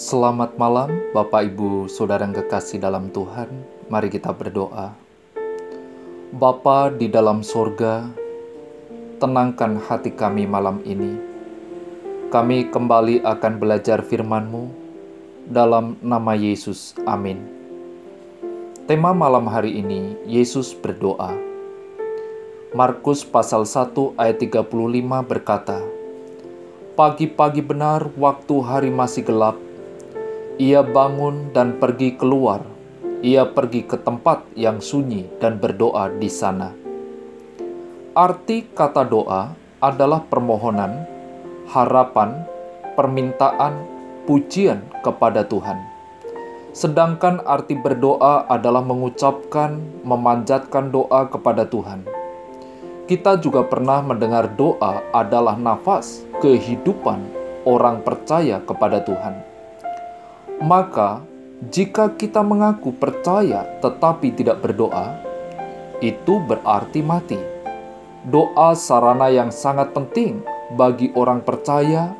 Selamat malam, Bapak, Ibu, Saudara yang kekasih dalam Tuhan. Mari kita berdoa. Bapa di dalam sorga, tenangkan hati kami malam ini. Kami kembali akan belajar firman-Mu dalam nama Yesus. Amin. Tema malam hari ini, Yesus berdoa. Markus pasal 1 ayat 35 berkata, Pagi-pagi benar waktu hari masih gelap, ia bangun dan pergi keluar. Ia pergi ke tempat yang sunyi dan berdoa di sana. Arti kata doa adalah permohonan, harapan, permintaan, pujian kepada Tuhan. Sedangkan arti berdoa adalah mengucapkan, memanjatkan doa kepada Tuhan. Kita juga pernah mendengar doa adalah nafas kehidupan orang percaya kepada Tuhan. Maka, jika kita mengaku percaya tetapi tidak berdoa, itu berarti mati. Doa sarana yang sangat penting bagi orang percaya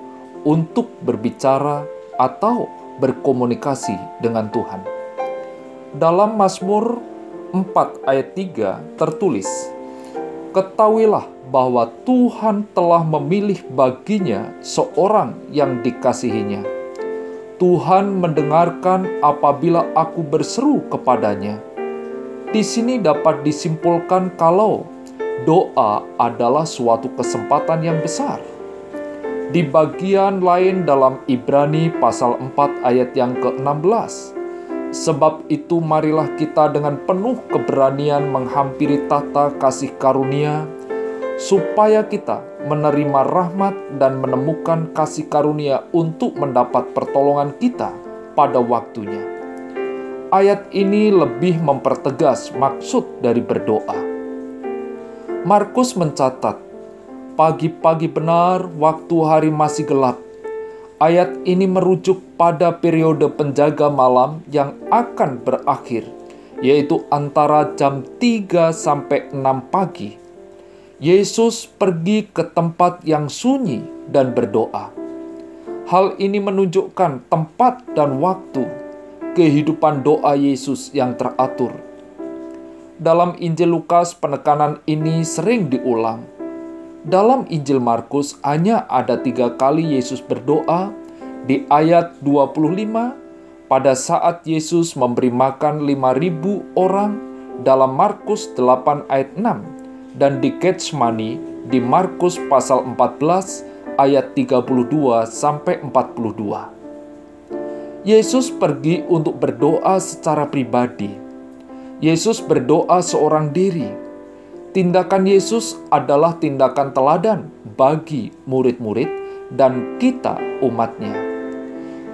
untuk berbicara atau berkomunikasi dengan Tuhan. Dalam Mazmur 4 ayat 3 tertulis, Ketahuilah bahwa Tuhan telah memilih baginya seorang yang dikasihinya Tuhan mendengarkan apabila aku berseru kepadanya. Di sini dapat disimpulkan kalau doa adalah suatu kesempatan yang besar. Di bagian lain dalam Ibrani pasal 4 ayat yang ke-16, Sebab itu marilah kita dengan penuh keberanian menghampiri tata kasih karunia, supaya kita menerima rahmat dan menemukan kasih karunia untuk mendapat pertolongan kita pada waktunya. Ayat ini lebih mempertegas maksud dari berdoa. Markus mencatat, pagi-pagi benar waktu hari masih gelap. Ayat ini merujuk pada periode penjaga malam yang akan berakhir, yaitu antara jam 3 sampai 6 pagi Yesus pergi ke tempat yang sunyi dan berdoa. Hal ini menunjukkan tempat dan waktu kehidupan doa Yesus yang teratur. Dalam Injil Lukas, penekanan ini sering diulang. Dalam Injil Markus, hanya ada tiga kali Yesus berdoa di ayat 25 pada saat Yesus memberi makan 5.000 orang dalam Markus 8 ayat 6 dan di Getsemani di Markus pasal 14 ayat 32 sampai 42. Yesus pergi untuk berdoa secara pribadi. Yesus berdoa seorang diri. Tindakan Yesus adalah tindakan teladan bagi murid-murid dan kita umatnya.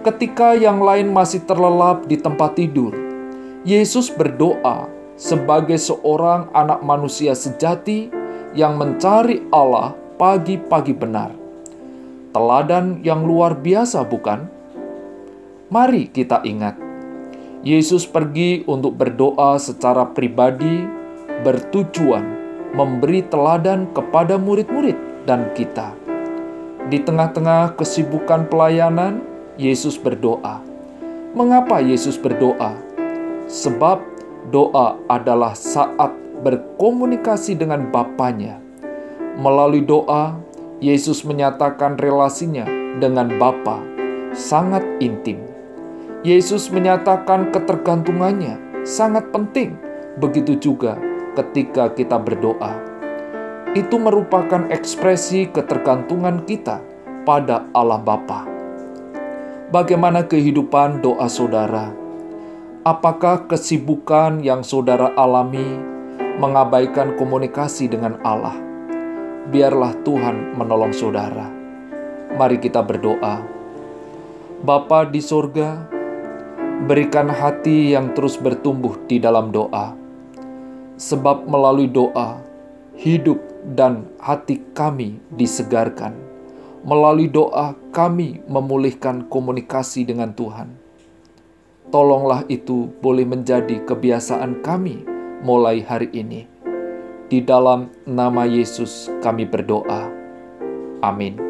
Ketika yang lain masih terlelap di tempat tidur, Yesus berdoa sebagai seorang anak manusia sejati yang mencari Allah pagi-pagi benar. Teladan yang luar biasa, bukan? Mari kita ingat, Yesus pergi untuk berdoa secara pribadi, bertujuan memberi teladan kepada murid-murid dan kita. Di tengah-tengah kesibukan pelayanan, Yesus berdoa. Mengapa Yesus berdoa? Sebab Doa adalah saat berkomunikasi dengan Bapaknya. Melalui doa, Yesus menyatakan relasinya dengan Bapa sangat intim. Yesus menyatakan ketergantungannya sangat penting. Begitu juga ketika kita berdoa. Itu merupakan ekspresi ketergantungan kita pada Allah Bapa. Bagaimana kehidupan doa saudara? Apakah kesibukan yang saudara alami mengabaikan komunikasi dengan Allah? Biarlah Tuhan menolong saudara. Mari kita berdoa. Bapa di sorga, berikan hati yang terus bertumbuh di dalam doa. Sebab melalui doa, hidup dan hati kami disegarkan. Melalui doa, kami memulihkan komunikasi dengan Tuhan Tolonglah itu boleh menjadi kebiasaan kami mulai hari ini. Di dalam nama Yesus kami berdoa. Amin.